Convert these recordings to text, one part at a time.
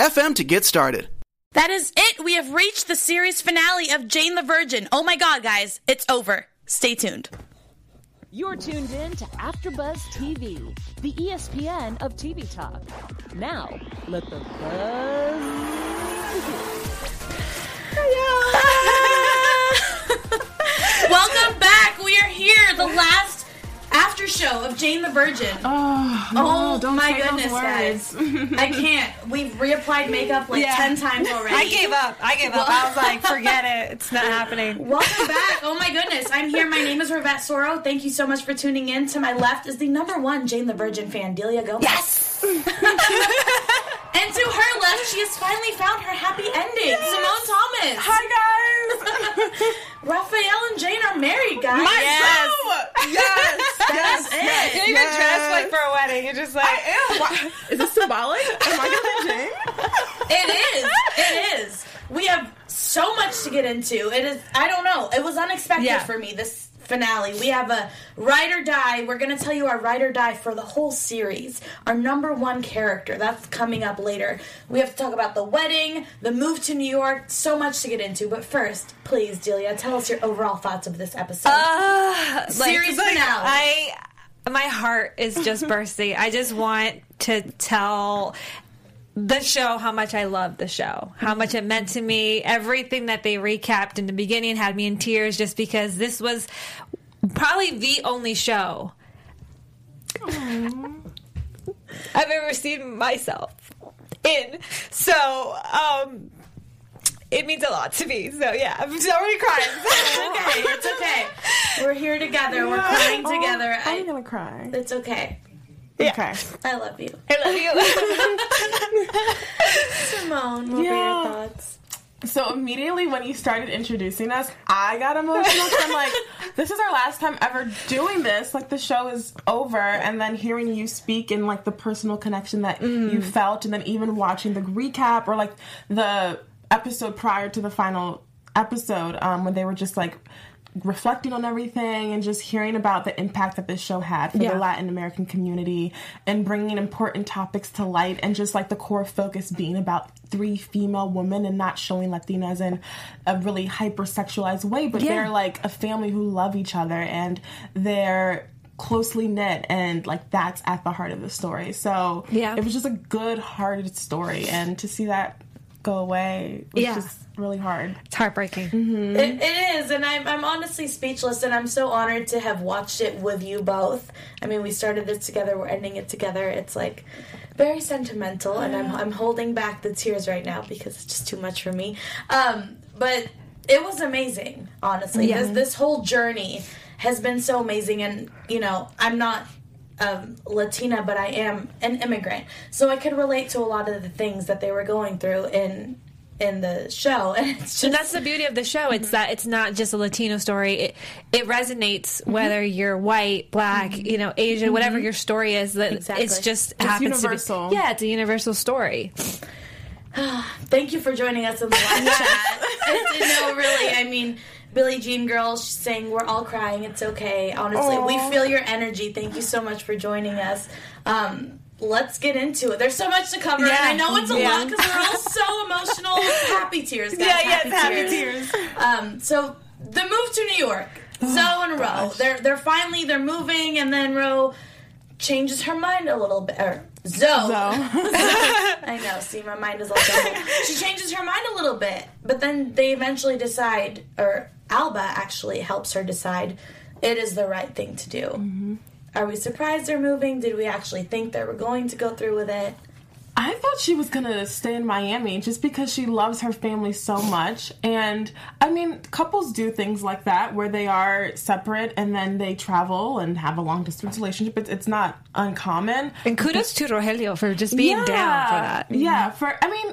FM to get started. That is it. We have reached the series finale of Jane the Virgin. Oh my god, guys, it's over. Stay tuned. You're tuned in to AfterBuzz TV, the ESPN of TV talk. Now, let the buzz Welcome back. We are here, the last after show of Jane the Virgin. Oh, oh don't my goodness, guys. I can't. We've reapplied makeup like Yeah. 10 times already. I gave up. I gave up. I was like, forget it. It's not happening. Welcome back. Oh my goodness. I'm here. My name is Rivette Soro. Thank you so much for tuning in. To my left is the number one Jane the Virgin fan, Delia Gomez. Yes. and to her left, she has finally found her happy ending. Simone Thomas. Hi guys. Raphael and Jane are married, guys. My Yes. boo! Yes. That's it. You even dressed like for a wedding. You're just like, I am. Is this symbolic? Am I gonna be Jane? It is. It is. We have so much to get into. It is. I don't know. It was unexpected Yeah. for me. This finale. We have a ride or die. We're going to tell you our ride or die for the whole series. Our number one character. That's coming up later. We have to talk about the wedding, the move to New York. So much to get into. But first, please, Delia, tell us your overall thoughts of this episode. uh, Series like, finale. I, my heart is just bursting. I just want to tell the show how much I love the show, how much it meant to me. Everything that they recapped in the beginning had me in tears just because this was probably the only show I've ever seen myself in. So, um, it means a lot to me. So yeah, I'm already crying. okay, it's okay. We're here together. We're crying oh, together. Oh, I'm I, gonna cry. it's okay. Okay. I love you. I love you. Simone, what Yeah. were your thoughts? So immediately when you started introducing us, I got emotional. 'cause I'm like, this is our last time ever doing this. Like the show is over, and then hearing you speak and like the personal connection that mm. you felt, and then even watching the recap or like the episode prior to the final episode, um, when they were just like reflecting on everything and just hearing about the impact that this show had for Yeah. the Latin American community and bringing important topics to light and just like the core focus being about three female women and not showing Latinas in a really hypersexualized way, but Yeah. they're like a family who love each other and they're closely knit and like that's at the heart of the story. So Yeah. it was just a good hearted story and to see that go away was Yeah. just really hard. It's heartbreaking. It, it is, and I'm, I'm honestly speechless, and I'm so honored to have watched it with you both. I mean, we started it together, we're ending it together. It's like very sentimental, and I'm, I'm holding back the tears right now because it's just too much for me. Um, but it was amazing, honestly. Yeah. This, this whole journey has been so amazing, and you know, I'm not um, Latina, but I am an immigrant, so I could relate to a lot of the things that they were going through in in the show, and it's just And that's the beauty of the show. It's that it's not just a Latino story. It it resonates whether you're white, black, you know, Asian, whatever your story is. That Exactly. it's just It's happens universal. to be. Yeah, it's a universal story. Thank you for joining us in the live chat. It's, no, really, I mean, Billie Jean Girl, she's saying we're all crying. It's okay. Honestly, we feel your energy. Thank you so much for joining us. Um, let's get into it. There's so much to cover, and I know it's a Yeah. lot because we're all so emotional. Happy tears, guys. Yeah, yeah, um, so the move to New York, Zoe and Ro, they're they're finally they're moving, and then Ro changes her mind a little bit. Or Zoe, I know. See, my mind is all she changes her mind a little bit, but then they eventually decide, or Alba actually helps her decide, it is the right thing to do. Mm-hmm. Are we surprised they're moving? Did we actually think they were going to go through with it? I thought she was gonna stay in Miami just because she loves her family so much. And I mean, couples do things like that where they are separate and then they travel and have a long distance relationship. It's, it's not uncommon. And kudos to Rogelio for just being down for that. Yeah, for I mean,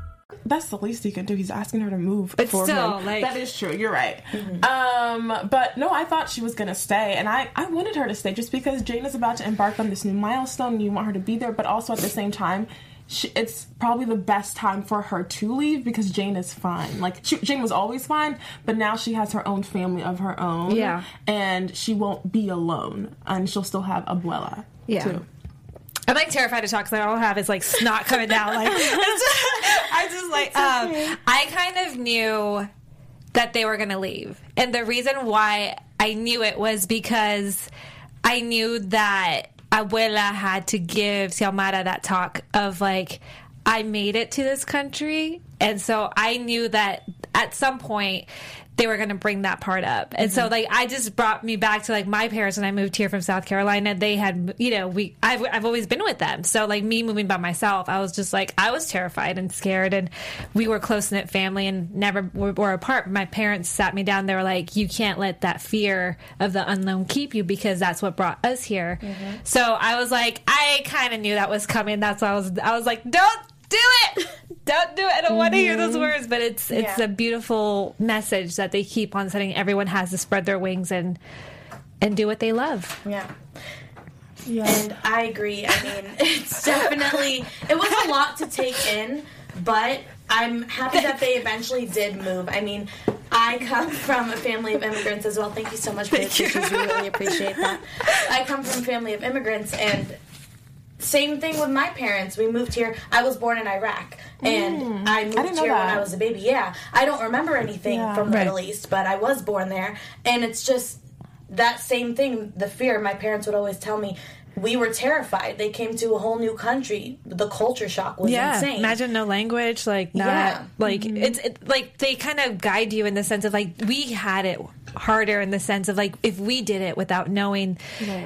That's the least he can do. He's asking her to move But for still, him. like- that is true. You're right. Um, but no, I thought she was gonna stay, and I I wanted her to stay just because Jane is about to embark on this new milestone, and you want her to be there. But also at the same time. She, it's probably the best time for her to leave because Jane is fine. Like she, Jane was always fine, but now she has her own family of her own. Yeah. and she won't be alone, and she'll still have Abuela. Yeah. too. I'm like terrified to talk because all I have is like snot coming down. Like I just like um, I kind of knew that they were going to leave, and the reason why I knew it was because I knew that Abuela had to give Xiomara that talk of like I made it to this country, and so I knew that at some point they were going to bring that part up. And so mm-hmm. like I just brought me back to like my parents when I moved here from South Carolina. They had, you know, we I've I've always been with them. So like me moving by myself, I was just like I was terrified and scared and we were close knit family and never were, were apart. My parents sat me down. They were like, "You can't let that fear of the unknown keep you because that's what brought us here." Mm-hmm. So I was like, I kind of knew that was coming. That's why I was I was like, "Don't do it." Don't do it. I don't want to hear those mm-hmm. words, but it's it's Yeah. a beautiful message that they keep on sending. Everyone has to spread their wings and and do what they love. Yeah. Yeah. And I agree. I mean, it's definitely it was a lot to take in, but I'm happy that they eventually did move. I mean, I come from a family of immigrants as well. Thank you so much for the tissues. We really appreciate that. I come from a family of immigrants and same thing with my parents. We moved here. I was born in Iraq, and I moved didn't know here when. I was a baby. Yeah, I don't remember anything Yeah. from the Right. Middle East, but I was born there, and it's just that same thing. The fear. My parents would always tell me. We were terrified. They came to a whole new country. The culture shock was yeah. insane. imagine no language, like not Yeah. like Mm-hmm. it's it, like they kind of guide you in the sense of like we had it harder in the sense of like if we did it without knowing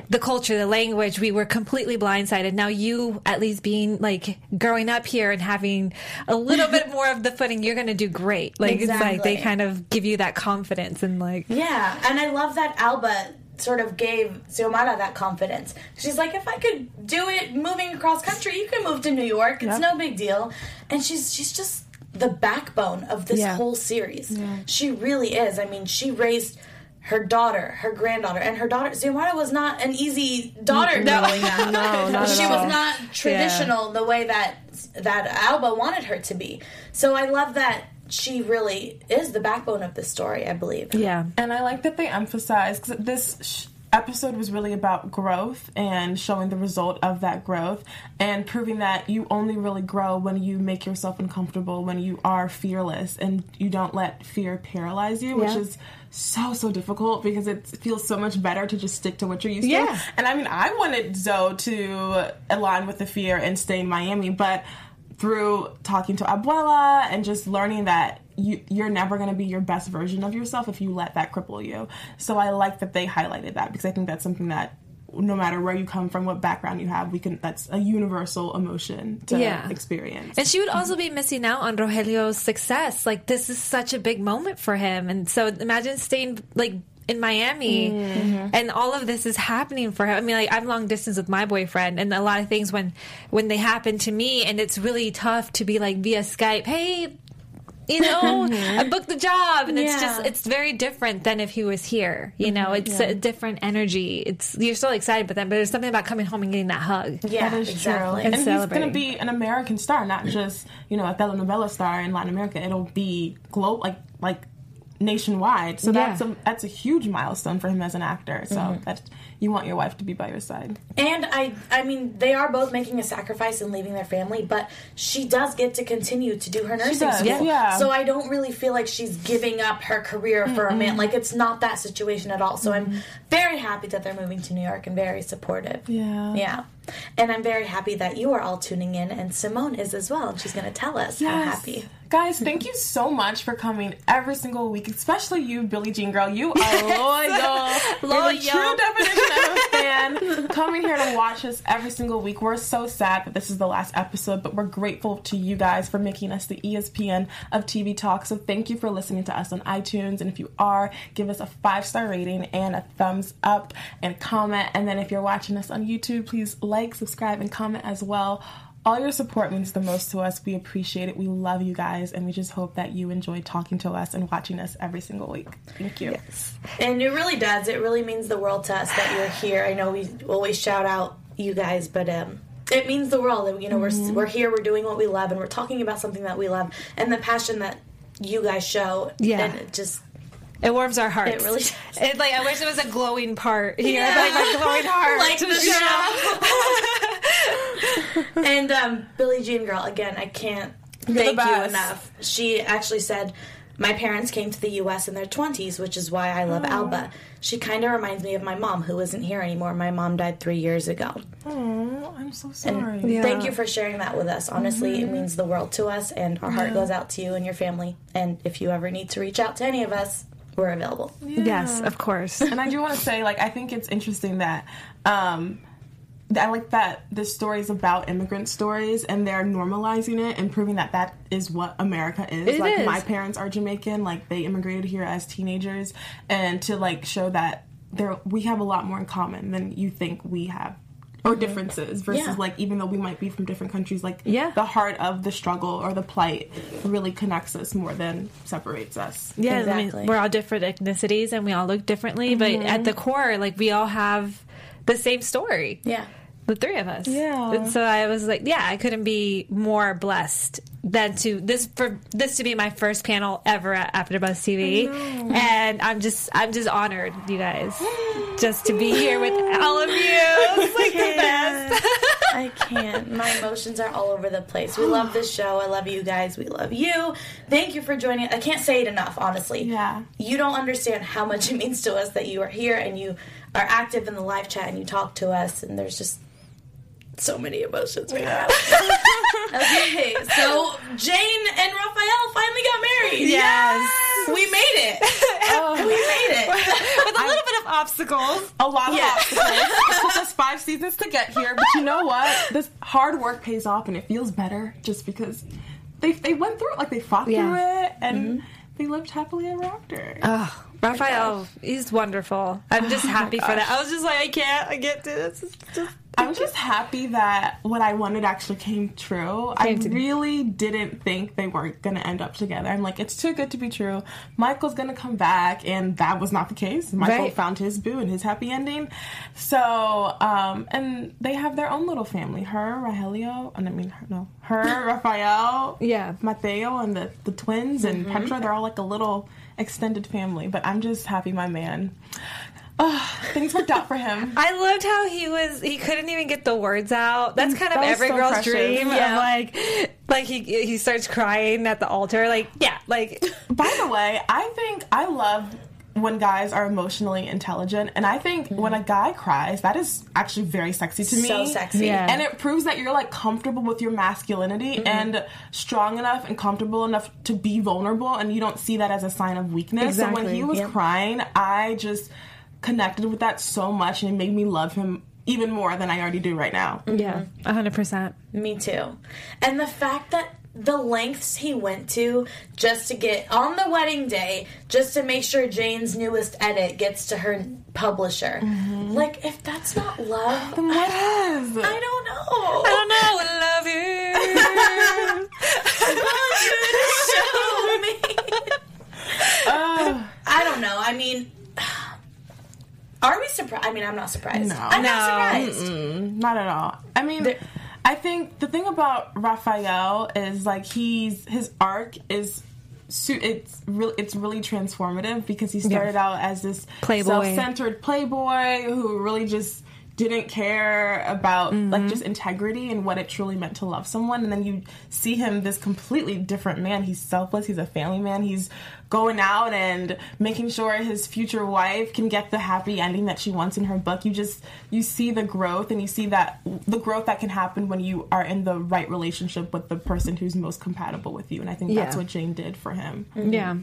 the culture, the language, we were completely blindsided. Now you, at least being like growing up here and having a little bit more of the footing, you're going to do great. Like it's like they kind of give you that confidence and like Yeah, and I love that Alba sort of gave Xiomara that confidence. She's like, if I could do it moving across country, you can move to New York. It's no big deal. And she's she's just the backbone of this Yeah. whole series. She really is. I mean, she raised her daughter, her granddaughter, and her daughter. Xiomara was not an easy daughter growing up. No, not at she all. was not traditional the way that that Alba wanted her to be. So I love that she really is the backbone of this story. I believe. yeah. And I like that they emphasize because this sh- episode was really about growth and showing the result of that growth and proving that you only really grow when you make yourself uncomfortable, when you are fearless and you don't let fear paralyze you, which is so so difficult because it feels so much better to just stick to what you're used Yeah. to. And I mean, I wanted Zoe to align with the fear and stay in Miami, but through talking to Abuela and just learning that you, you're never going to be your best version of yourself if you let that cripple you. So I like that they highlighted that because I think that's something that no matter where you come from, what background you have, we can. That's a universal emotion to Yeah. experience. And she would also be missing out on Rogelio's success. Like this is such a big moment for him. And so imagine staying like in Miami mm-hmm. and all of this is happening for him. I mean like I'm long distance with my boyfriend and a lot of things when when they happen to me and it's really tough to be like via Skype, "Hey, you know, mm-hmm. I booked the job, and it's just it's very different than if he was here. You know, mm-hmm. it's a different energy. It's you're still excited with them, but there's something about coming home and getting that hug. Yeah, That is exactly. true. And, he's gonna be an American star, not just you know a telenovela star in Latin America. It'll be global, like like nationwide. So Yeah. that's a that's a huge milestone for him as an actor. So mm-hmm. that you want your wife to be by your side. And I, I mean, they are both making a sacrifice and leaving their family, but she does get to continue to do her nursing school. yeah. So I don't really feel like she's giving up her career for a man. Like it's not that situation at all. So I'm very happy that they're moving to New York and very supportive. Yeah. Yeah. And I'm very happy that you are all tuning in, and Simone is as well. And she's going to tell us how happy. Guys, thank you so much for coming every single week, especially you, Billie Jean Girl. You are loyal. Loyal. You're the true definition of a fan. Coming here to watch us every single week. We're so sad that this is the last episode, but we're grateful to you guys for making us the ESPN of TV Talk. So thank you for listening to us on iTunes. And if you are, give us a five star rating and a thumbs up and comment. And then if you're watching us on YouTube, please like, subscribe, and comment as well. All your support means the most to us. We appreciate it. We love you guys, and we just hope that you enjoy talking to us and watching us every single week. Thank you. Yes. And it really does. It really means the world to us that you're here. I know we always shout out you guys, but um, it means the world that you know Mm-hmm. we're we're here, we're doing what we love, and we're talking about something that we love, and the passion that you guys show. Yeah. and it just It warms our hearts. It really does. It, like I wish it was a glowing part here, Yeah. like my glowing heart. Like to the show. and um, Billie Jean Girl again. I can't thank you enough. She actually said. My parents came to the U.S. in their 20s, which is why I love Alba. She kind of reminds me of my mom, who isn't here anymore. My mom died three years ago. Oh, I'm so sorry. Thank you for sharing that with us. Honestly, it means the world to us, and our heart goes out to you and your family. And if you ever need to reach out to any of us, we're available. Yes, of course. and I do want to say, like, I think it's interesting that um, I like that the story is about immigrant stories, and they're normalizing it and proving that that is what America is. It like, is. my parents are Jamaican, like they immigrated here as teenagers, and to like show that there we have a lot more in common than you think we have. Or mm-hmm. differences versus Yeah. like even though we might be from different countries, like Yeah. the heart of the struggle or the plight really connects us more than separates us. Yeah, I mean, Exactly. we're all different ethnicities and we all look differently, but mm-hmm. at the core, like we all have the same story. Yeah. The three of us. Yeah. And so I was like, yeah, I couldn't be more blessed than to this for this to be my first panel ever at AfterBuzz TV, and I'm just I'm just honored, you guys, just to be here with all of you. It's like the best. I can't. My emotions are all over the place. We love this show. I love you guys. We love you. Thank you for joining. I can't say it enough, honestly. Yeah. You don't understand how much it means to us that you are here and you are active in the live chat and you talk to us, and there's just so many emotions right now. okay, so Jane and Raphael finally got married. Yes. We made it. we made it. With a little bit of obstacles. a lot of Yeah. obstacles. it took us five seasons to get here, but you know what? This hard work pays off, and it feels better just because they they went through it, like they fought Yeah. through it, and mm-hmm. they lived happily ever after. Oh, Raphael, he's wonderful. I'm just oh happy for that. I was just like, I can't, I can't do this. It's just I'm just happy that what I wanted actually came true. I Came to- really didn't think they weren't going to end up together. I'm like, it's too good to be true. Michael's going to come back, and that was not the case. Michael Right. found his boo and his happy ending. So, um, and they have their own little family. Her, Rogelio, and I mean, her, no, her, Raphael, Yeah. Mateo, and the, the twins, and Petra. They're all like a little extended family. But I'm just happy my man. Oh, things worked out for him. I loved how he was. He couldn't even get the words out. That's kind of That every so girl's precious. dream. Yeah. Of like, like he he starts crying at the altar. Like, yeah, like By the way, I think I love when guys are emotionally intelligent, and I think when a guy cries, that is actually very sexy to me. So sexy. Yeah. And it proves that you're like comfortable with your masculinity mm-hmm. and strong enough and comfortable enough to be vulnerable, and you don't see that as a sign of weakness. So when he was Yep. crying, I just connected with that so much, and it made me love him even more than I already do right now. yeah, mm-hmm. hundred percent. Me too. And the fact that the lengths he went to just to get on the wedding day, just to make sure Jane's newest edit gets to her publisher. Mm-hmm. Like, if that's not love, Then what is? I don't know. I don't know. I love you. Show me. I don't know. I mean, are we surprised? I mean, I'm not surprised. No. I'm not No. surprised. Not at all. I mean, I think the thing about Raphael is like he's his arc is su- it's really it's really transformative because he started out as this Playboy. self-centered playboy who really just didn't care about like mm-hmm. just integrity and what it truly meant to love someone and then you see him this completely different man he's selfless he's a family man he's going out and making sure his future wife can get the happy ending that she wants in her book you just you see the growth and you see that the growth that can happen when you are in the right relationship with the person who's most compatible with you and i think that's what jane did for him mm-hmm. Yeah.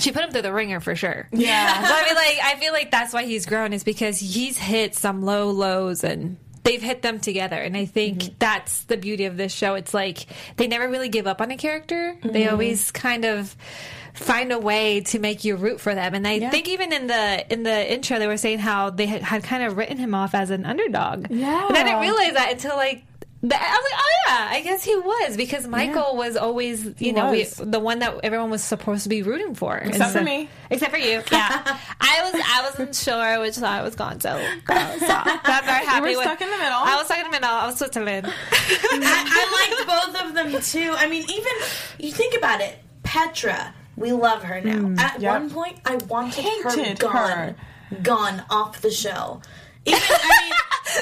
She put him through the ringer for sure. Yeah. so I mean, like, I feel like that's why he's grown is because he's hit some low lows and they've hit them together. And I think mm-hmm. that's the beauty of this show. It's like they never really give up on a character. They mm-hmm. always kind of find a way to make you root for them. And I think even in the in the intro, they were saying how they had, had kind of written him off as an underdog. Yeah. and I didn't realize that until like. I was like, oh yeah, I guess he was because Michael was always, you know, we, the one that everyone was supposed to be rooting for, Except for me. Except for you, yeah. I was I wasn't sure which side was going, so. So I'm very happy. were with- stuck in the middle. I was stuck in the middle. I was Switzerland. I, I liked both of them too. I mean, even you think about it, Petra. We love her now. Hmm, At yep. one point, I wanted her gone, her. gone off the show. Even I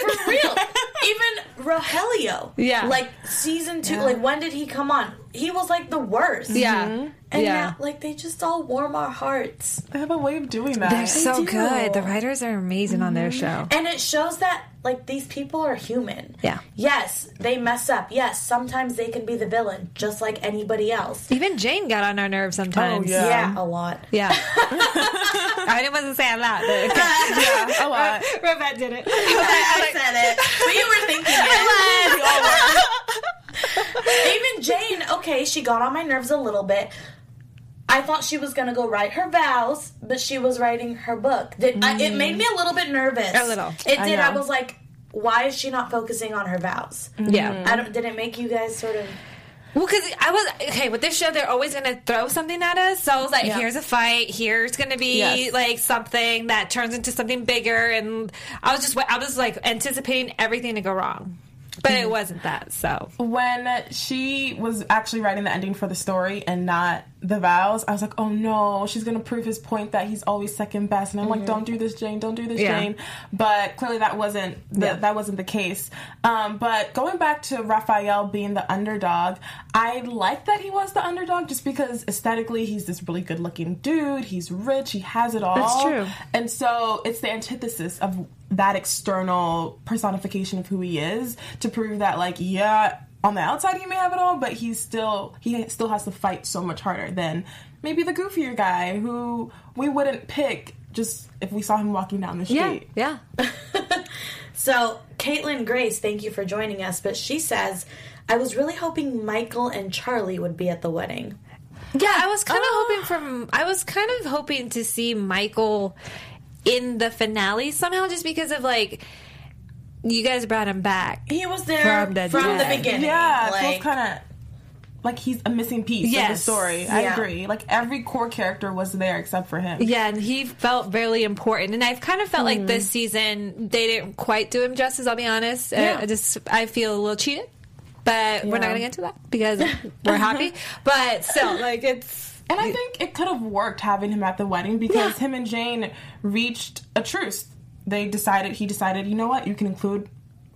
mean, for real. Even Rogelio. Yeah. Like season two. Like when did he come on? He was like the worst. Yeah, mm-hmm. And yeah. now, like they just all warm our hearts. they have a way of doing that They're so do. good. The writers are amazing on their mm-hmm. show. And it shows that like these people are human. Yeah. Yes, they mess up. Yes, sometimes they can be the villain, just like anybody else. Even Jane got on our nerves sometimes. Oh, yeah. Yeah, a lot. yeah. I didn't want to say a lot. But yeah, a lot Rebecca did it. I said it, but you were thinking it. Even Jane, okay, she got on my nerves a little bit. I thought she was gonna go write her vows, but she was writing her book. Did, I, it made mm. me a little bit nervous. A little. It did. I, know. was like, why is she not focusing on her vows? Mm-hmm. Yeah. I don't. Did it make you guys sort of? Well, because I was okay with this show, they're always going to throw something at us. So I was like, Yeah. here's a fight. Here's going to be Yes. like something that turns into something bigger, and I was just I was like anticipating everything to go wrong, but it wasn't that. So when she was actually writing the ending for the story and not the vows, I was like, oh no, she's gonna prove his point that he's always second best. And I'm like, don't do this, Jane, don't do this, Yeah. Jane. But clearly that wasn't the, Yeah. that wasn't the case. Um, but going back to Raphael being the underdog, I like that he was the underdog just because aesthetically he's this really good looking dude. He's rich, he has it all. That's true. And so it's the antithesis of that external personification of who he is to prove that, like, yeah, on the outside he may have it all, but he's still he still has to fight so much harder than maybe the goofier guy who we wouldn't pick just if we saw him walking down the street. yeah, So, Caitlin Grace, thank you for joining us. But she says, I was really hoping Michael and Charlie would be at the wedding. yeah. I was kind of oh. hoping from I was kind of hoping to see Michael in the finale somehow, just because of like you guys brought him back. He was there From from the the, beginning. Yeah, it like, feels kind of like he's a missing piece of the Yes. story. I Yeah. agree. Like every core character was there except for him. Yeah, and he felt really important. And I've kind of felt like this season they didn't quite do him justice. I'll be honest. Uh, Yeah. I just I feel a little cheated, but we're not going to get into that because we're happy. But still, like it's And I think it could have worked having him at the wedding because Yeah. him and Jane reached a truce. They decided, he decided, you know what, you can include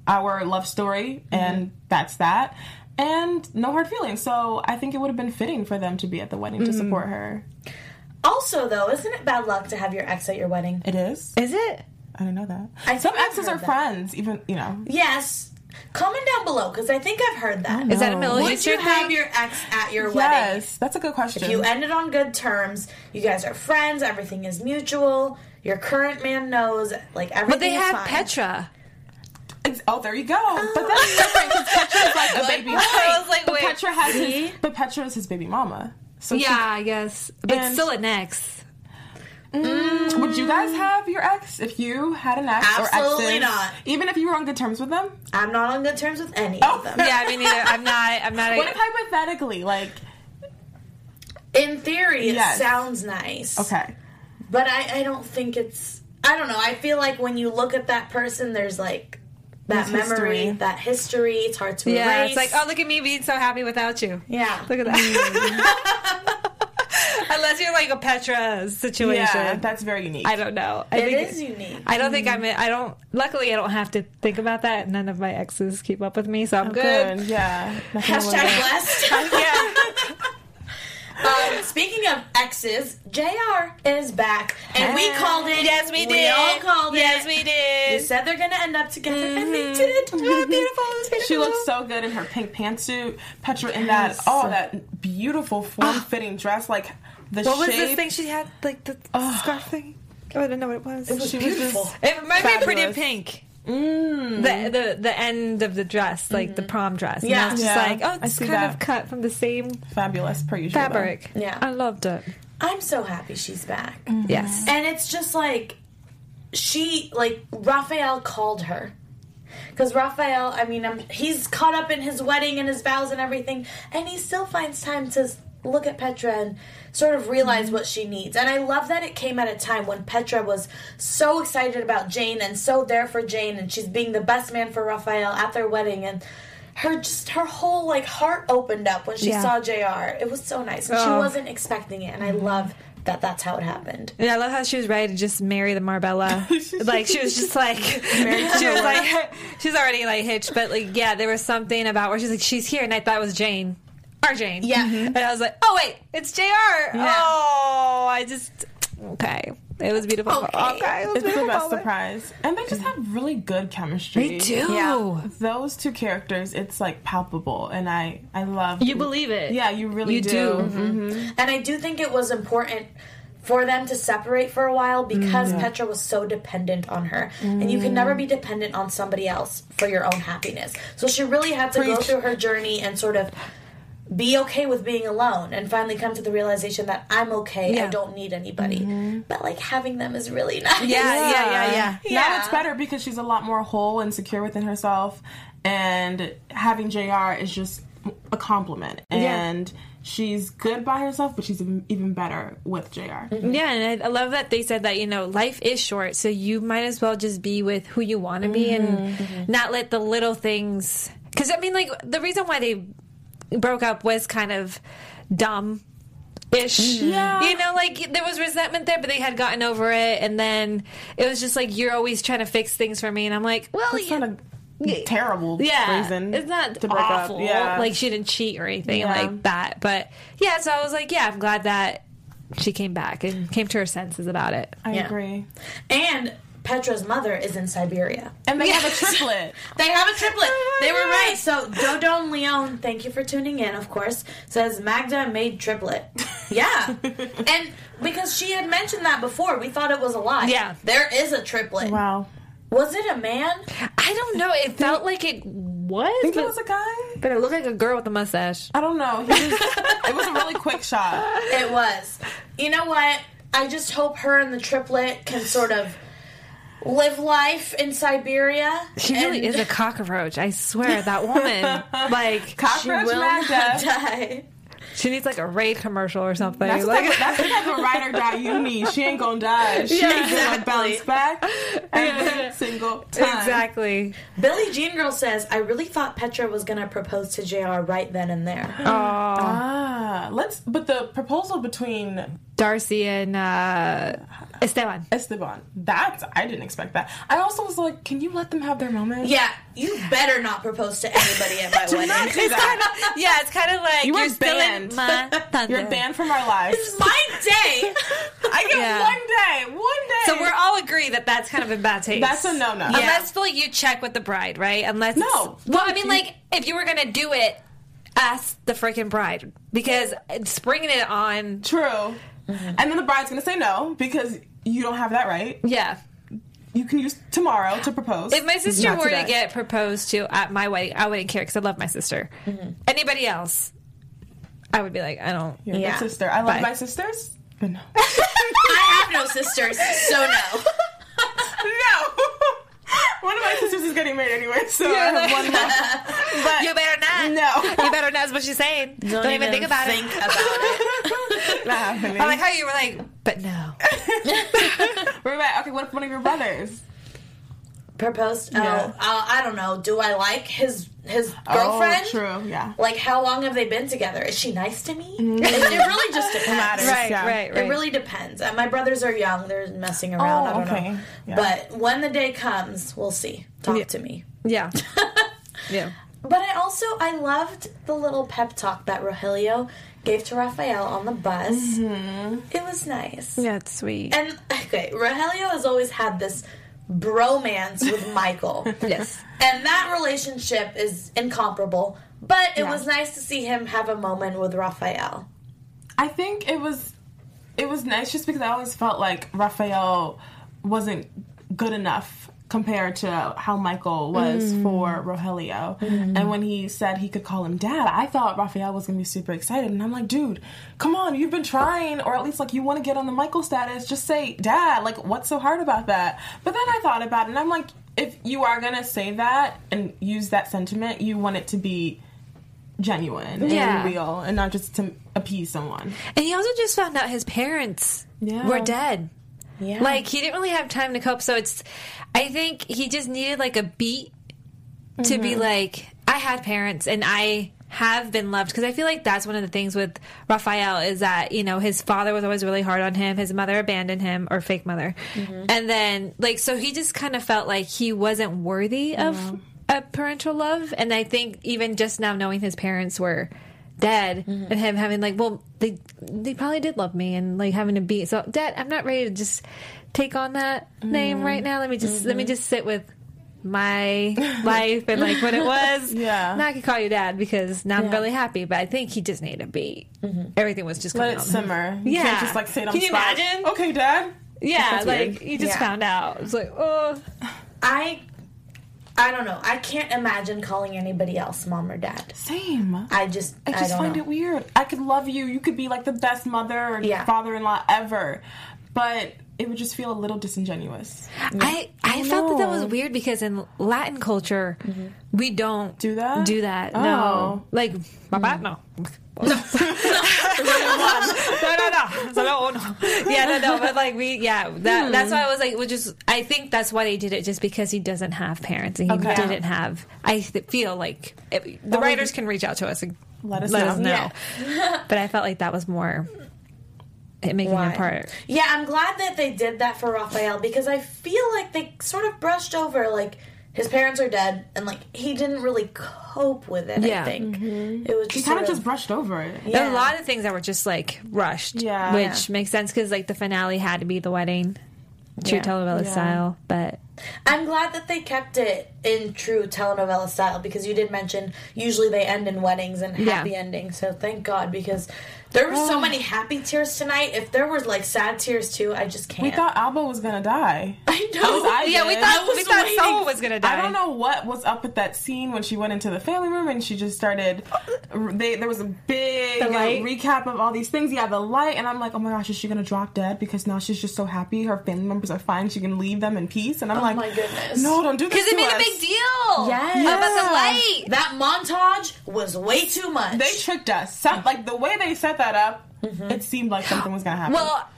our love story, mm-hmm. and that's that. And no hard feelings. So I think it would have been fitting for them to be at the wedding to mm-hmm. support her. Also, though, isn't it bad luck to have your ex at your wedding? It is? is it. I didn't know that. I Some exes are that. friends, even, you know. Yes. Comment down below because I think I've heard that. Is that a Middle Would Eastern you have your ex at your wedding? Yes, that's a good question. If you ended on good terms, you guys are friends, everything is mutual, your current man knows, like everything But they is have fine. Petra. Ex- Oh, there you go. But that's different because Petra's like a baby. I was like, but wait. Petra has See? his, but Petra is his baby mama. So she- Yeah, I guess, but it's And- still an ex. Would you guys have your ex if you had an ex or Absolutely exes? not. Even if you were on good terms with them? I'm not on good terms with any Oh. of them. Yeah, I mean, either. I'm not. I'm not. What A, if hypothetically, like, In theory, it Yes. sounds nice. okay, But I, I don't think it's. I don't know. I feel like when you look at that person, there's like that There's memory, history. that history. It's hard to yeah, erase. it's like, oh, look at me being so happy without you. yeah. Look at that. Mm. Unless you're like a Petra situation. Yeah, that's very unique. I don't know. I It think is unique. I don't think I'm. In, I don't. Luckily, I don't have to think about that. None of my exes keep up with me, so I'm good. Good. Yeah. Nothing Hashtag blessed. yeah. Um, speaking of exes, JR is back. And we called it. Yes, we did. We did. all called Yes, it. we We did. We said they're going to end up together, and they did. Oh, beautiful. beautiful. She looks so good in her pink pantsuit. Petra in that oh that beautiful form fitting dress, like the What was this thing she had? Like the oh. scarf thing? Oh, I don't know what it was. It was She was beautiful. just- It reminded me of Pretty in Pink. Mm. The, the the end of the dress, like the mm. prom dress. And Yeah. I just Yeah, like, oh, it's kind that. of cut from the same Fabulous per usual. though. fabric. Yeah. I loved it. I'm so happy she's back. Mm-hmm. Yes. And it's just like she like Raphael called her. Cuz Raphael, I mean, i he's caught up in his wedding and his vows and everything, and he still finds time to s- look at Petra and sort of realize mm-hmm. what she needs. And I love that it came at a time when Petra was so excited about Jane and so there for Jane and she's being the best man for Raphael at their wedding and her just her whole like heart opened up when she Yeah. saw JR. It was so nice. And she Oh. wasn't expecting it and I mm-hmm. love that that's how it happened. And I love how she was ready to just marry the Marbella. like she was just like she was like she's already like hitched, but like yeah, there was something about where she's like she's here, and I thought it was Jane, our Jane. Yeah. Mm-hmm. and I was like, oh wait, it's Jr. Oh, I just okay. It was beautiful. Okay. Okay, it was It's the beautiful. best surprise. And they just have really good chemistry. They do. Yeah. Those two characters, it's like palpable and I I love You believe it. Yeah, you really You do. do. Mm-hmm. mm-hmm. And I do think it was important for them to separate for a while because mm, Petra was so dependent on her. And you can mm. never be dependent on somebody else for your own happiness. So she really had to go through her journey and sort of be okay with being alone and finally come to the realization that I'm okay. I don't need anybody. Mm-hmm. But like having them is really nice. Yeah, yeah, yeah, yeah. Yeah. Now it's better because she's a lot more whole and secure within herself, and having Jr. is just a compliment. And she's good by herself, but she's even, even better with Jr. Mm-hmm. Yeah, and I, I love that they said that you know life is short, so you might as well just be with who you want to be and mm-hmm. not let the little things. Because I mean, like the reason why they broke up was kind of dumb. Ish, mm-hmm. Yeah. You know, like there was resentment there, but they had gotten over it, and then it was just like you're always trying to fix things for me, and I'm like, well, It's yeah, not a terrible yeah, reason it's not to break awful. up. Yeah. Like she didn't cheat or anything Yeah. like that, but yeah. So I was like, yeah, I'm glad that she came back and came to her senses about it. I Yeah. agree. And Petra's mother is in Siberia. And they have a triplet. They have a triplet. Oh they were right. So Dodo and Leon, thank you for tuning in, of course, says Magda made triplet. Yeah. and because she had mentioned that before, we thought it was a lie. Yeah. There is a triplet. wow. Was it a man? I don't know. It felt like it was, think but, it was a guy? but it looked like a girl with a mustache. I don't know. Was, it was a really quick shot. It was. You know what? I just hope her and the triplet can sort of live life in Siberia. She really is a cockroach. I swear, that woman. like, She Cockroach will not Magda. die. she needs like a raid commercial or something. That's, like, the type of, that's the type of ride or die you need. She ain't gonna die. She's Yeah, gonna exactly. bounce back every single time. exactly. Billie Jean Girl says, I really thought Petra was going to propose to JR right then and there. Ah, let's. But the proposal between Darci and uh, Esteban. Esteban, that I didn't expect that. I also was like, can you let them have their moment? Yeah, you better not propose to anybody at my Do wedding. not do that. Yeah, it's kind of like You are are banned. in my thunder. You're banned from our lives. It's my day. I get Yeah. one day. One day. So we're all agree that that's kind of in bad taste. That's a no no. Unless like you check with the bride, right? Unless No. Well, I mean, like if you were gonna do it, ask the freaking bride because springing it on. True. Mm-hmm. And then the bride's gonna say no because you don't have that right. Yeah. You can use tomorrow to propose. If my sister Not were to get proposed to at my wedding, I wouldn't care because I love my sister. Mm-hmm. Anybody else, I would be like, I don't. You're a good Yeah. sister. I love Bye. my sisters, but no. I have no sisters, so no. no. One of my sisters is getting married anyway, so I have one left. But You better not. No. You better not. Is what she's saying. Don't, even, think about think it. about it. not happening. I like how you were like, but no. We're. Okay, what if one of your brothers? Proposed? Yeah. Oh, uh, I don't know. Do I like his his Oh, girlfriend? true. Yeah. Like, how long have they been together? Is she nice to me? It, it really just depends. matters. Right, Yeah. right, right. It really depends. Uh, my brothers are young; they're messing around. Oh, I don't okay. know. Yeah. But when the day comes, we'll see. Talk to me. yeah. yeah. But I also I loved the little pep talk that Rogelio gave to Raphael on the bus. Mm-hmm. It was nice. Yeah, it's sweet. And okay, Rogelio has always had this bromance with Michael. yes. And that relationship is incomparable. But it Yeah. was nice to see him have a moment with Raphael. I think it was it was nice just because I always felt like Raphael wasn't good enough compared to how Michael was mm. for Rogelio. Mm. And when he said he could call him dad, I thought Raphael was gonna be super excited. And I'm like, dude, come on, you've been trying, or at least like you want to get on the Michael status, just say dad. Like, what's so hard about that? But then I thought about it and I'm like, if you are gonna say that and use that sentiment, you want it to be genuine Yeah. and real and not just to appease someone. And he also just found out his parents Yeah. were dead. Yeah. Like he didn't really have time to cope, so it's. I think he just needed like a beat to be mm-hmm. like, I had parents and I have been loved. Because I feel like that's one of the things with Raphael is that you know his father was always really hard on him, his mother abandoned him or fake mother, mm-hmm. and then like so he just kind of felt like he wasn't worthy of a parental love, and I think even just now knowing his parents were dead mm-hmm. and him having like well they they probably did love me and like having to be so dad i'm not ready to just take on that name mm-hmm. right now let me just let me mm-hmm. just sit with my life and like what it was Yeah. now i can call you dad because now i'm really happy but i think he just needed a beat mm-hmm. everything was just Let coming it out. simmer. You Yeah. can't just like say it on Can you spot. imagine? Okay, Dad. yeah That's like weird. you just Yeah. found out it's like oh I I don't know. I can't imagine calling anybody else mom or dad. Same. I just I just don't find know. it weird. I could love you. You could be like the best mother or Yeah. father-in-law ever, but it would just feel a little disingenuous. I I felt that that was weird because in Latin culture mm-hmm. we don't Do that? do that. Oh. No, like Papa, no. no, no, no, Yeah, no, no, but like we, yeah, that hmm. that's why I was like, well, just I think that's why they did it, just because he doesn't have parents and he Okay. didn't have. I th- feel like it, the writers can reach out to us and Let us let know. us know. but I felt like that was more it making Why? him part. Yeah, I'm glad that they did that for Raphael because I feel like they sort of brushed over like his parents are dead and like he didn't really cope with it. Yeah. I think mm-hmm. it was He just kind of just brushed over it. There were a lot of things that were just like rushed, Yeah. which makes sense because like the finale had to be the wedding, true Yeah. telenovela Yeah. style. But I'm glad that they kept it in true telenovela style because you did mention usually they end in weddings and Yeah. happy endings. So thank God because there were so many happy tears tonight. If there was like sad tears too, I just can't. We thought Alba was gonna die. I know. I yeah, we thought I was we thought waiting. Saul was gonna die. I don't know what was up with that scene when she went into the family room and she just started. They there was a big The light? recap of all these things. Yeah, the light, and I'm like, oh my gosh, is she gonna drop dead because now she's just so happy her family members are fine. She can leave them in peace. And I'm oh like, Oh my goodness. no, don't do this. because it made us. a big deal. Yes. about the light. That montage was way too much. They tricked us. Some, like the way they set that up, mm-hmm. it seemed like something was gonna happen. Well,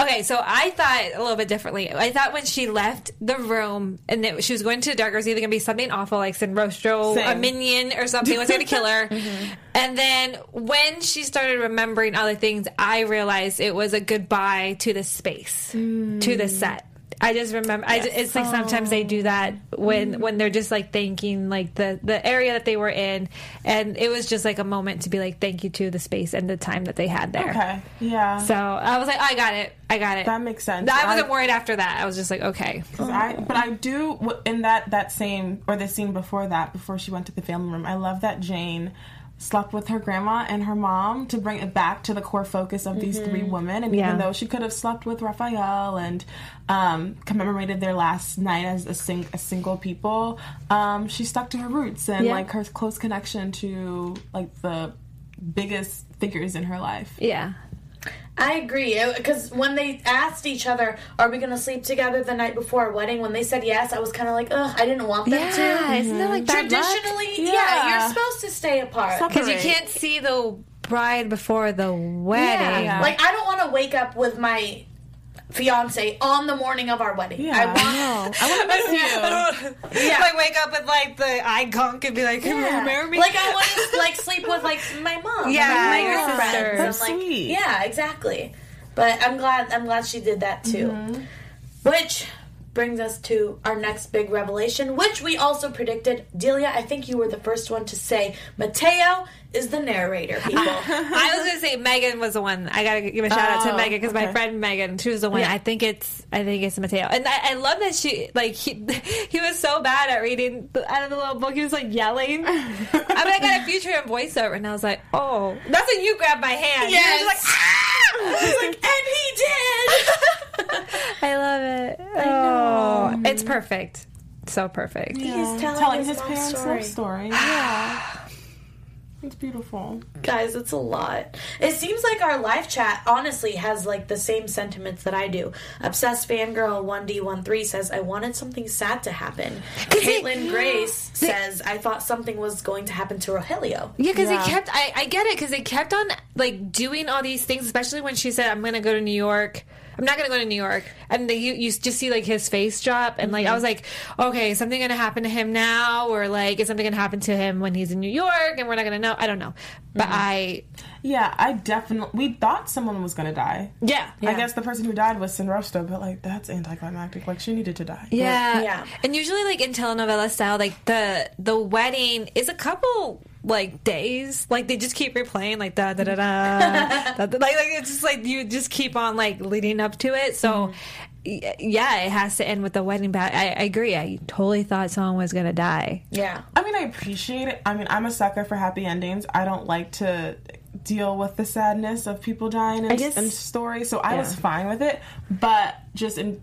okay, so I thought a little bit differently. I thought when she left the room and that she was going to the dark, it was either going to be something awful like Sin Rostro, a minion, or something was going to kill her. Mm-hmm. And then when she started remembering other things, I realized it was a goodbye to the space, to the mm. set. I just remember. I, it's like sometimes they do that when mm. when they're just like thanking like the the area that they were in, and it was just like a moment to be like thank you to the space and the time that they had there. okay, yeah. So I was like, I got it. I got it. That makes sense. I wasn't I- worried after that. I was just like, okay. I, but I do in that that same or the scene before that, before she went to the family room. I love that Jane slept with her grandma and her mom to bring it back to the core focus of these three women. And Yeah. even though she could have slept with Raphael and um, commemorated their last night as a, sing- a single people, um, she stuck to her roots and Yeah. like her close connection to like the biggest figures in her life. Yeah. I agree because when they asked each other, "Are we going to sleep together the night before our wedding?" When they said yes, I was kind of like, "Ugh, I didn't want them Yeah. to." Isn't that like bad luck? Traditionally, yeah. Yeah. you're supposed to stay apart. Because you can't see the bride before the wedding. Yeah. Like I don't want to wake up with my fiance on the morning of our wedding. Yeah, I I want know. I want to miss you. Yeah. Like wake up with like the eye gunk and be like, "Can you remember me?" Like I want to like sleep with like my mom, Yeah, and, like, my your girlfriends, sister. and, like, sweet. Yeah, exactly. But I'm glad I'm glad she did that too. Mm-hmm. Which brings us to our next big revelation, which we also predicted. Delia, I think you were the first one to say Mateo is the narrator. People, I was gonna say Megan was the one. I gotta give a shout out to Oh, Megan because my friend Megan, she was the one. Yeah. I think it's, I think it's Mateo, and I, I love that she like he, he was so bad at reading the, out of the little book. He was like yelling. I mean, I got a future in voiceover, and I was like, oh, that's when you grabbed my hand. Were like, ah! Yes. like, and he did. I love it. Oh, it's perfect. So perfect. He's telling, Telling his, his parents' story. love story. Yeah. It's beautiful. Guys, it's a lot. It seems like our live chat honestly has like the same sentiments that I do. Obsessed fangirl one D one three says I wanted something sad to happen. Caitlin Grace says I thought something was going to happen to Rogelio. Yeah, because Yeah. they kept. I, I get it because they kept on like doing all these things, especially when she said, "I'm going to go to New York." I'm not going to go to New York, and they, you, you just see like his face drop, and like I was mm-hmm. like, okay, is something going to happen to him now, or like is something going to happen to him when he's in New York, and we're not going to know. I don't know, but mm-hmm. I, Yeah, I definitely. We thought someone was gonna die. yeah, I guess the person who died was Sin Rostro, but like that's anticlimactic. Like she needed to die. Yeah. Yeah. And usually like in telenovela style, like the the wedding is a couple like days. Like they just keep replaying like da da da da. da, da like, like it's just like you just keep on like leading up to it. So mm-hmm. y- yeah, it has to end with the wedding but I, I agree. I totally thought someone was gonna die. Yeah. I mean, I appreciate it. I mean, I'm a sucker for happy endings. I don't like to deal with the sadness of people dying in, guess- in stories, so I was fine with it. But just in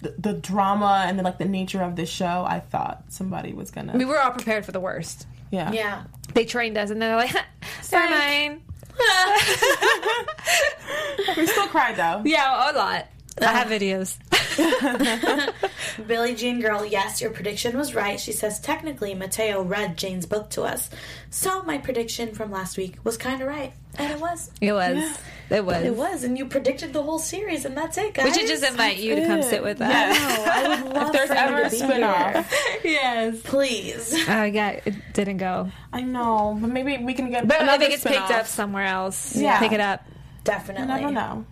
the, the drama and the, like the nature of the show, I thought somebody was gonna. We were all prepared for the worst. Yeah. Yeah. They trained us and they're like, never mind. We still cried though. Yeah, a lot. I have videos. Billie Jean Girl, yes, your prediction was right. She says technically Mateo read Jane's book to us. So my prediction from last week was kind of right. And it was. It was. It was. It was. And you predicted the whole series, and that's it, guys. We should just invite you to come sit with us. Yes. I would love If there's ever a be spin-off. yes. Please. Oh, yeah, it didn't go. I know, but maybe we can get. But another if it gets picked spin-off. up somewhere else, Yeah. pick it up. Definitely. You never know.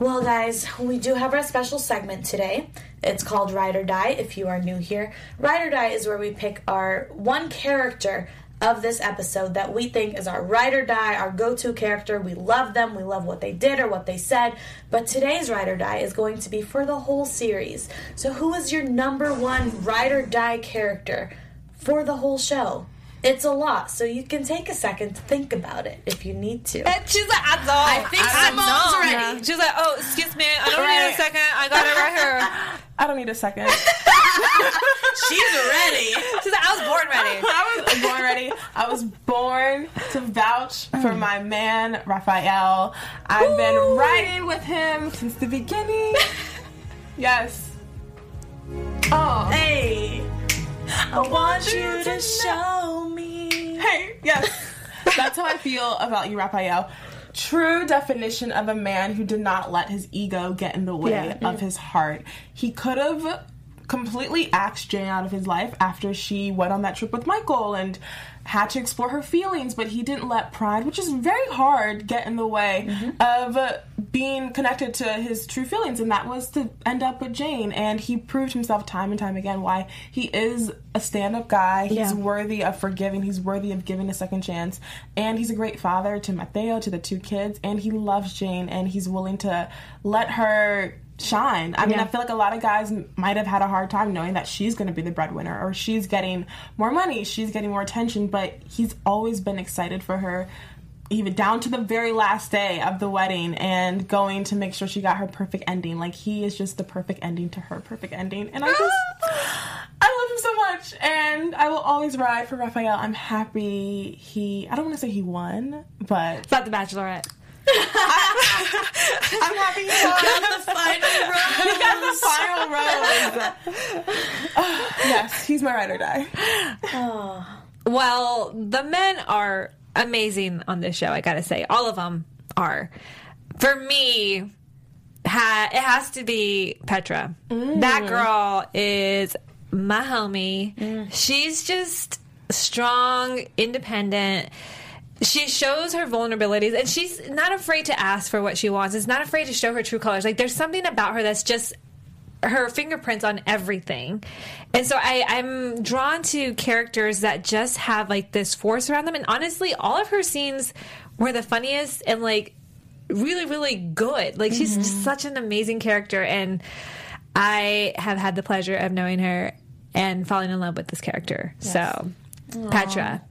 Well, guys, we do have our special segment today. It's called Ride or Die. If you are new here, Ride or Die is where we pick our one character of this episode that we think is our ride or die, our go to character. We love them, we love what they did or what they said. But today's ride or die is going to be for the whole series. So, who is your number one ride or die character for the whole show? It's a lot, so you can take a second to think about it if you need to. And she's like, I don't. I think Simone's ready. She's like, oh, excuse me, I don't need a second. I got it right here. I don't need a second. She's ready. She's like, I was born ready. I was born ready. I was born to vouch for my man Rafael. I've been riding with him since the beginning. Yes. Oh, Hey, I want you to show me. hey, yes. That's how I feel about you, Rafael. True definition of a man who did not let his ego get in the way Yeah. of his heart. He could have completely axed Jane out of his life after she went on that trip with Michael and had to explore her feelings, but he didn't let pride, which is very hard, get in the way of uh, being connected to his true feelings, and that was to end up with Jane. And he proved himself time and time again why he is a stand up guy. He's Yeah. worthy of forgiving, he's worthy of giving a second chance, and he's a great father to Mateo, to the two kids, and he loves Jane, and he's willing to let her shine. I mean, Yeah. I feel like a lot of guys might have had a hard time knowing that she's going to be the breadwinner or she's getting more money, she's getting more attention, but he's always been excited for her even down to the very last day of the wedding and going to make sure she got her perfect ending. Like he is just the perfect ending to her perfect ending. And I just I love him so much and I will always ride for Rafael. I'm happy he I don't want to say he won, but It's not the Bachelorette. I'm happy he won. the final rose. He got the final rose. yes, he's my ride or die. Well, the men are amazing on this show. I gotta say, all of them are. For me, ha- it has to be Petra. Mm. That girl is my homie. Mm. She's just strong, independent. She shows her vulnerabilities and she's not afraid to ask for what she wants. Is not afraid to show her true colors. Like there's something about her that's just her fingerprints on everything. And so I, I'm drawn to characters that just have like this force around them. And honestly, all of her scenes were the funniest and like really, really good. Like she's just mm-hmm. such an amazing character. And I have had the pleasure of knowing her and falling in love with this character. So, Petra,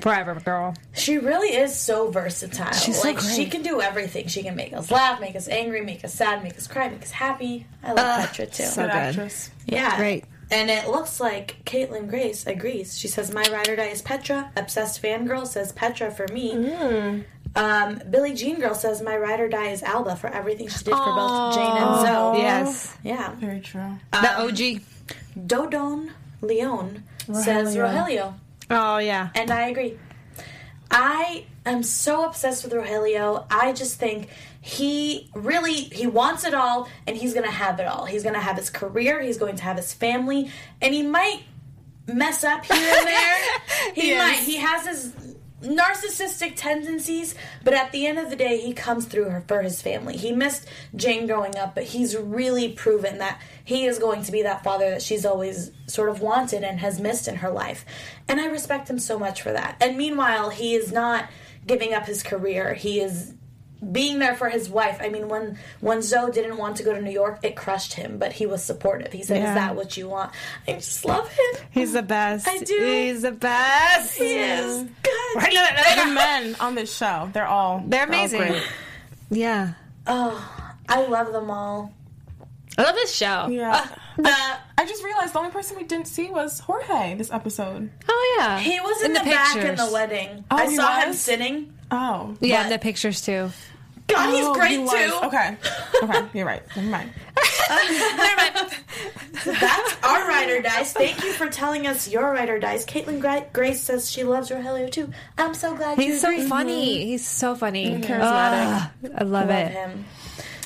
forever, girl. She really is so versatile. She's so like she can do everything. She can make us laugh, make us angry, make us sad, make us cry, make us happy. I love Petra too. So Good actress. yeah, Great. And it looks like Caitlin Grace agrees. She says, "My ride or die is Petra." Obsessed fangirl says Petra for me. Mm. Um, Billie Jean girl says, "My ride or die is Alba for everything she did for both Jane and Zoe." Yes. Yeah. Very true. The OG. Dodon Leon says Rogelio. Oh, yeah. And I agree. I am so obsessed with Rogelio. I just think he really he wants it all and he's going to have it all. He's going to have his career, he's going to have his family, and he might mess up here and there. he Yes. might. He has his narcissistic tendencies, but at the end of the day, he comes through her for his family. He missed Jane growing up, but he's really proven that he is going to be that father that she's always sort of wanted and has missed in her life. And I respect him so much for that. And meanwhile, he is not giving up his career. He is being there for his wife. I mean, when when Zoe didn't want to go to New York, it crushed him, but he was supportive. He said, Yeah. "Is that what you want?" I just love him. He's the best. I do. He's the best. He is. God. The men on this show, they're all They're all amazing. great. Yeah. Oh, I love them all. I love this show. Yeah. Uh, I just realized the only person we didn't see was Jorge this episode. Oh, yeah. he was in, In the, the back in the wedding. Oh, I he saw him sitting. Oh. yeah, but- in the pictures, too. God, Oh, he's great he too. Okay. Okay, you're right. Never mind. That's our rider dice. Thank you for telling us your rider dice. Caitlin Gra- Grace says she loves Rogelio too. I'm so glad He's so agree. funny. He's so funny. charismatic. Ah, I love Love it. him.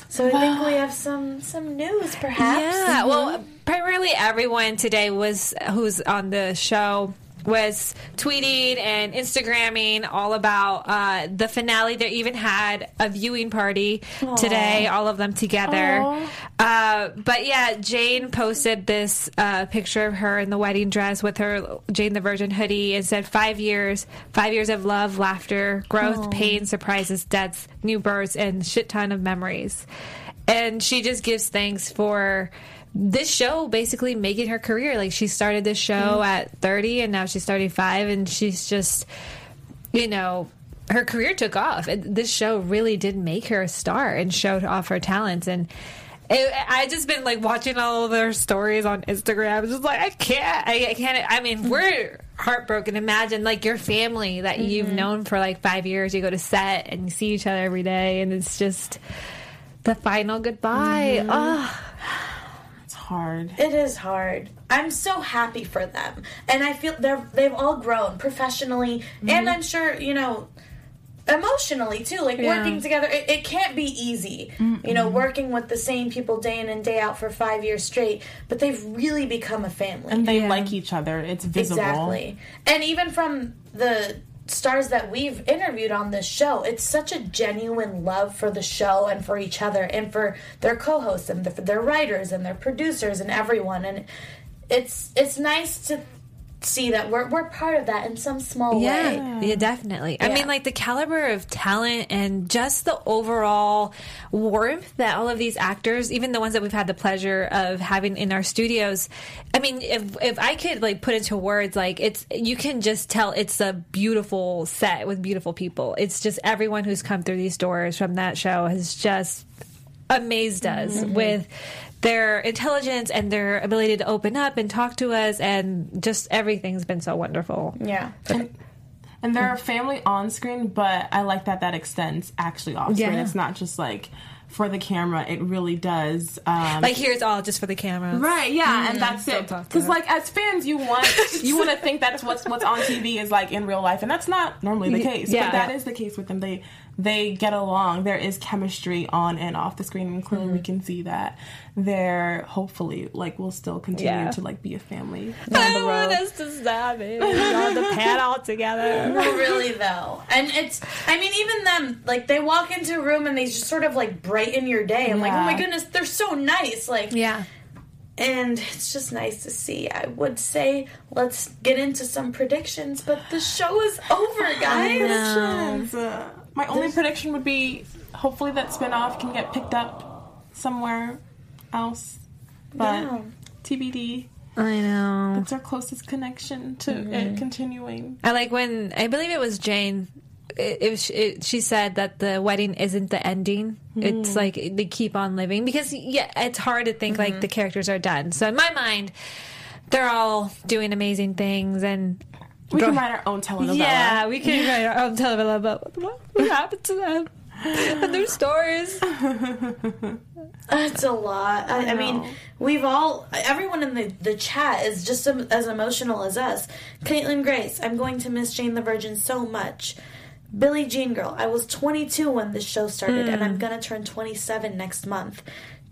So I think we have some some news, perhaps. Yeah. Well, primarily everyone today was who's on the show was tweeting and Instagramming all about uh, the finale. They even had a viewing party today, all of them together. Uh, but yeah, Jane posted this uh, picture of her in the wedding dress with her Jane the Virgin hoodie and said, Five years, five years of love, laughter, growth, pain, surprises, deaths, new births, and shit ton of memories. And she just gives thanks for this show basically making her career. Like she started this show mm-hmm. at 30 and now she's 35 and she's just, you know, her career took off. This show really did make her a star and showed off her talents. And it, I just been like watching all of their stories on Instagram. Just like I can't, I, I can't. I mean, mm-hmm. we're heartbroken. Imagine like your family that mm-hmm. you've known for like five years. You go to set and you see each other every day, and it's just the final goodbye. Oh, It's hard. It is hard. I'm so happy for them, and I feel they're they've all grown professionally, and mm-hmm. I'm sure you know emotionally too. Like Yeah. working together, it, it can't be easy. You know, working with the same people day in and day out for five years straight, but they've really become a family. And they Yeah. like each other. It's visible. Exactly. And even from the stars that we've interviewed on this show, it's such a genuine love for the show and for each other and for their co-hosts and the, their writers and their producers and everyone. And it's it's nice to see that we're we're part of that in some small way. yeah, yeah, definitely. I mean, like the caliber of talent and just the overall warmth that all of these actors, even the ones that we've had the pleasure of having in our studios. I mean, if if I could like put into words, like it's you can just tell it's a beautiful set with beautiful people. It's just everyone who's come through these doors from that show has just amazed us Mm-hmm. with their intelligence and their ability to open up and talk to us and just everything's been so wonderful. Yeah. And they're a family on screen, but I like that that extends actually off screen. Yeah. It's not just like for the camera. It really does. Um, Like here it's all just for the camera. Right, yeah, and that's it. talk to Because like as fans, you want you want to think that's what's what's on TV is like in real life, and that's not normally the case. yeah. But that is the case with them. They they get along. There is chemistry on and off the screen, and clearly mm-hmm. we can see that. They're hopefully like will still continue yeah. to like be a family. I want us to stop it. on the pad all together. No, really though, and it's. I mean, even them like they walk into a room and they just sort of like brighten your day. I'm yeah. like, oh my goodness, they're so nice. Like, yeah and it's just nice to see. I would say let's get into some predictions, but the show is over, guys. My only prediction would be hopefully that spinoff can get picked up somewhere else. But yeah. TBD. I know. That's our closest connection to mm-hmm. it continuing. I like when I believe it was Jane it, it, it, she said that the wedding isn't the ending. Mm. It's like they keep on living because yeah, it's hard to think mm-hmm. like the characters are done. So in my mind, they're all doing amazing things and. We can write our own telenovela. Yeah, we can write our own telenovela about what, what happened to them and their stories. That's a lot. I, I, I, mean, we've all, everyone in the, the chat is just as emotional as us. Caitlin Grace, I'm going to miss Jane the Virgin so much. Billie Jean Girl. I was 22 when this show started, mm. and I'm hmm. gonna turn 27 next month.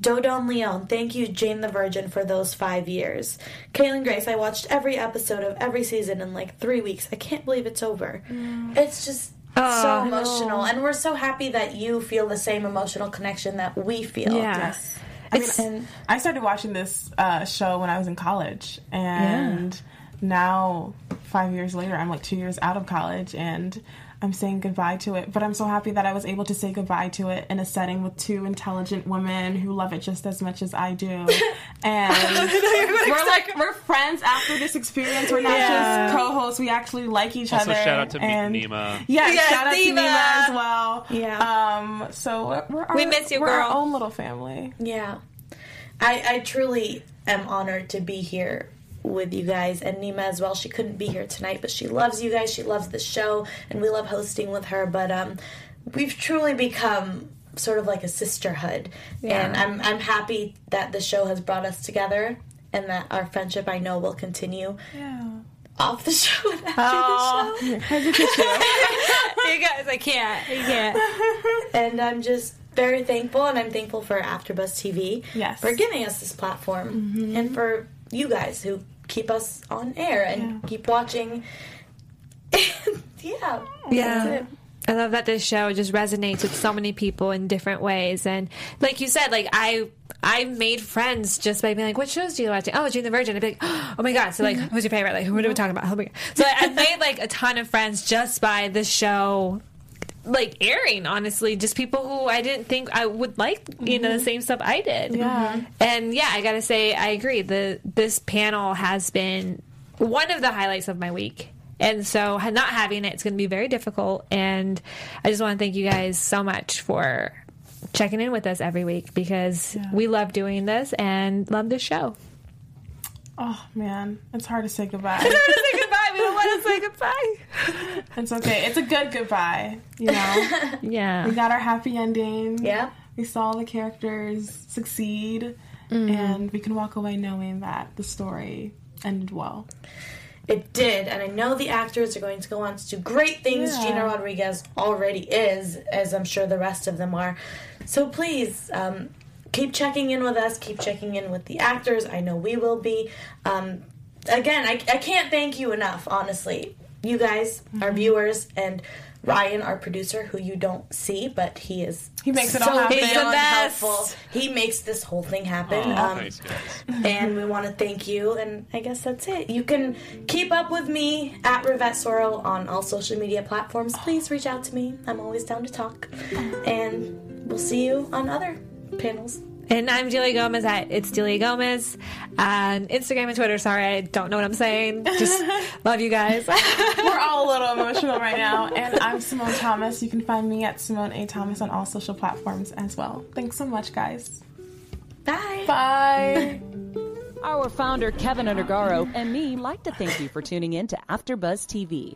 Dodon Leon, thank you, Jane the Virgin, for those five years. Kaylin Grace, I watched every episode of every season in like three weeks. I can't believe it's over. Mm. It's just oh, so emotional, and we're so happy that you feel the same emotional connection that we feel. Yes. I mean, and, I started watching this uh, show when I was in college, and yeah. now five years later, I'm like two years out of college, and I'm saying goodbye to it. But I'm so happy that I was able to say goodbye to it in a setting with two intelligent women who love it just as much as I do. And we're like we're friends after this experience. We're not yeah. just co-hosts. We actually like each also, other. shout out to and, Nima. Yeah, yes, shout out Nima. to Nima as well. Yeah. Um. So we're our, we miss you, we're girl. Our own little family. Yeah. I I truly am honored to be here with you guys and Nima as well. She couldn't be here tonight, but she loves you guys. She loves the show, and we love hosting with her. But um, we've truly become sort of like a sisterhood, yeah. and I'm I'm happy that the show has brought us together, and that our friendship I know will continue. Yeah. Off the show and after oh. the show. you guys, I can't. You can't. And I'm just very thankful, and I'm thankful for AfterBuzz TV yes. for giving us this platform, mm-hmm. and for you guys who keep us on air and yeah. keep watching. yeah. Yeah. I love that this show just resonates with so many people in different ways. And like you said, like I I made friends just by being like, "What shows do you watch?" Oh, Jane the Virgin. I'd be like, "Oh my god!" So like, mm-hmm. who's your favorite? Like, what are we talking about? Oh my god! So I made like a ton of friends just by the show like airing honestly just people who i didn't think i would like you mm-hmm. know the mm-hmm. same stuff i did yeah and yeah i gotta say i agree the this panel has been one of the highlights of my week and so not having it, it's going to be very difficult. And I just want to thank you guys so much for checking in with us every week because yeah. we love doing this and love this show. Oh man, it's hard to say goodbye. it's say goodbye. We don't want to say goodbye. It's okay. It's a good goodbye. You know. yeah. We got our happy ending. Yeah. We saw the characters succeed, mm. and we can walk away knowing that the story ended well. It did, and I know the actors are going to go on to do great things. Yeah. Gina Rodriguez already is, as I'm sure the rest of them are. So please, um, keep checking in with us. Keep checking in with the actors. I know we will be. Um, again, I, I can't thank you enough, honestly. You guys, mm-hmm. our viewers, and Ryan, our producer, who you don't see, but he is he makes it so all happen. He's the best. Helpful. He makes this whole thing happen. Oh, um, nice and we want to thank you. And I guess that's it. You can keep up with me at Rivette Sorrel on all social media platforms. Please reach out to me. I'm always down to talk. And we'll see you on other panels. And I'm Delia Gomez at It's Delia Gomez on Instagram and Twitter. Sorry, I don't know what I'm saying. Just love you guys. We're all a little emotional right now. And I'm Simone Thomas. You can find me at Simone A. Thomas on all social platforms as well. Thanks so much, guys. Bye. Bye. Our founder, Kevin Undergaro, and me like to thank you for tuning in to AfterBuzz TV.